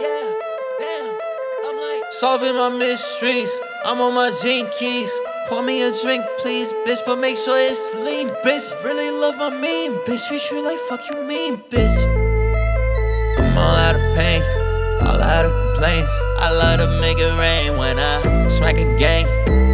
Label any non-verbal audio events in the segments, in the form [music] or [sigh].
Yeah, damn. I'm like solving my mysteries. I'm on my jinkies. Pour me a drink, please, bitch, but make sure it's lean, bitch. Really love my mean, bitch. Treat you like fuck you mean, bitch. I'm all out of pain, all out of complaints. I love to make it rain when I smack a gang.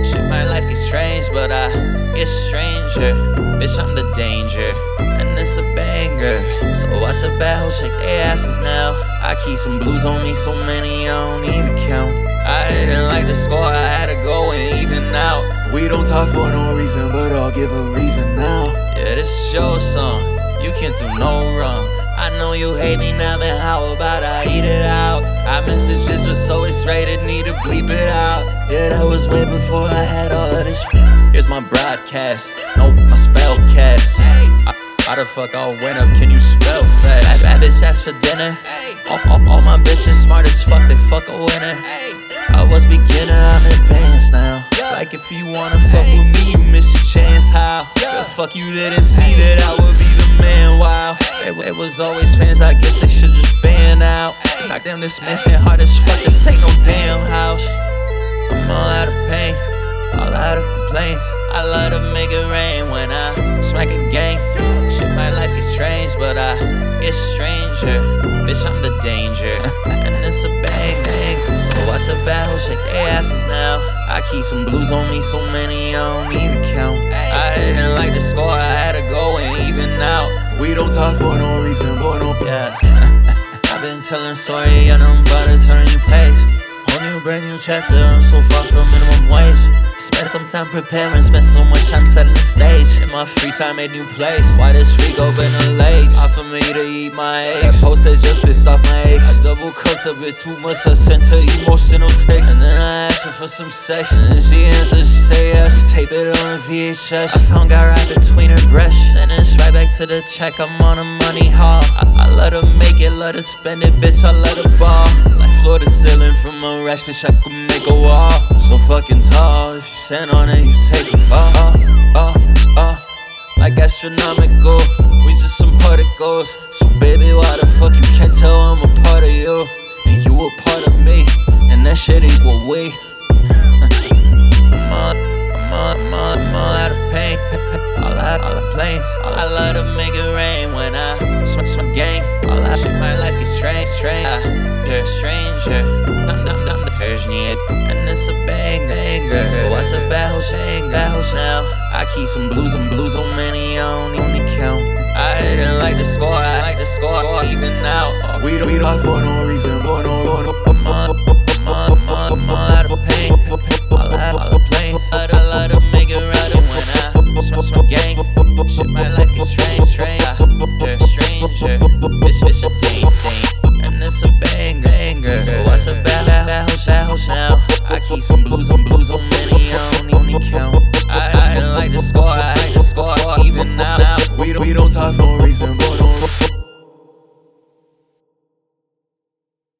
Shit, my life gets strange, but I get stranger. Bitch, I'm the danger, and it's a banger. So what's the battle? Shake their asses now. I keep some blues on me, so many I don't even count. I didn't like the score, I had to go and even out. We don't talk for no reason, but I'll give a reason now. Yeah, this is your song. You can't do no wrong. I know you hate me now, man. How about I eat it out? I messages were so X-rated, need to bleep it out. Yeah, that was way before I had all of this. Here's my broadcast, no, my spell cast. How the fuck I went up? Can you spell fast? Bad, bad bitch asked for dinner. All, all, all my bitches smart as fuck, they fuck a winner. I was beginner, I'm advanced now. Like if you wanna fuck with me, you miss your chance. How? The fuck you didn't see that I would be the man. Wow. It, it was always fans, I guess they should just fan out. Knock them this mission hard as fuck, this ain't no damn house. Bitch, I'm the danger, and it's a bang bang. So what's the battle? Shake their asses now. I keep some blues on me, so many I don't even count. I didn't like the score, I had to go and even out. We don't talk for no reason, but no. Yeah. [laughs] I've been telling story, and I'm about to turn you page. Whole new brand new chapter, I'm so far from minimum wage. Spent some time preparing, spent so much time setting the stage. In my free time, made new plays. Why this freak open a late? Offer me to eat my eggs. That posted just pissed off my eggs. I double cooked a bit too much, I sent her emotional text. And then I asked her for some sex, and she answered, she say yes. Tape it on a VHS. I found God right between her breasts. Then it's right back to the check, I'm on a money haul. I, I let her make it, let her spend it, bitch, I let her ball. Floor to ceiling from a rash, bitch, I could make a wall. So fucking tall, if you stand on it, you take a fall. Oh, oh, oh. Like astronomical, we just some particles. So baby, why the fuck you can't tell I'm a part of you? And you a part of me, and that shit equal we. I'm all, I'm all, I'm all, I'm all out of pain. All out, all the planes. all I love to make it rain when I smack, smack gang. All out shit, my life gets strange, strange. I, stranger. Dum dum dum the Persian, and it's a bang banger. So what's a battle, shang battle now? I keep some blues and blues on many, I don't even count. I didn't like the score, I like the score even out. We don't, we don't for no reason, keys on blues on blues on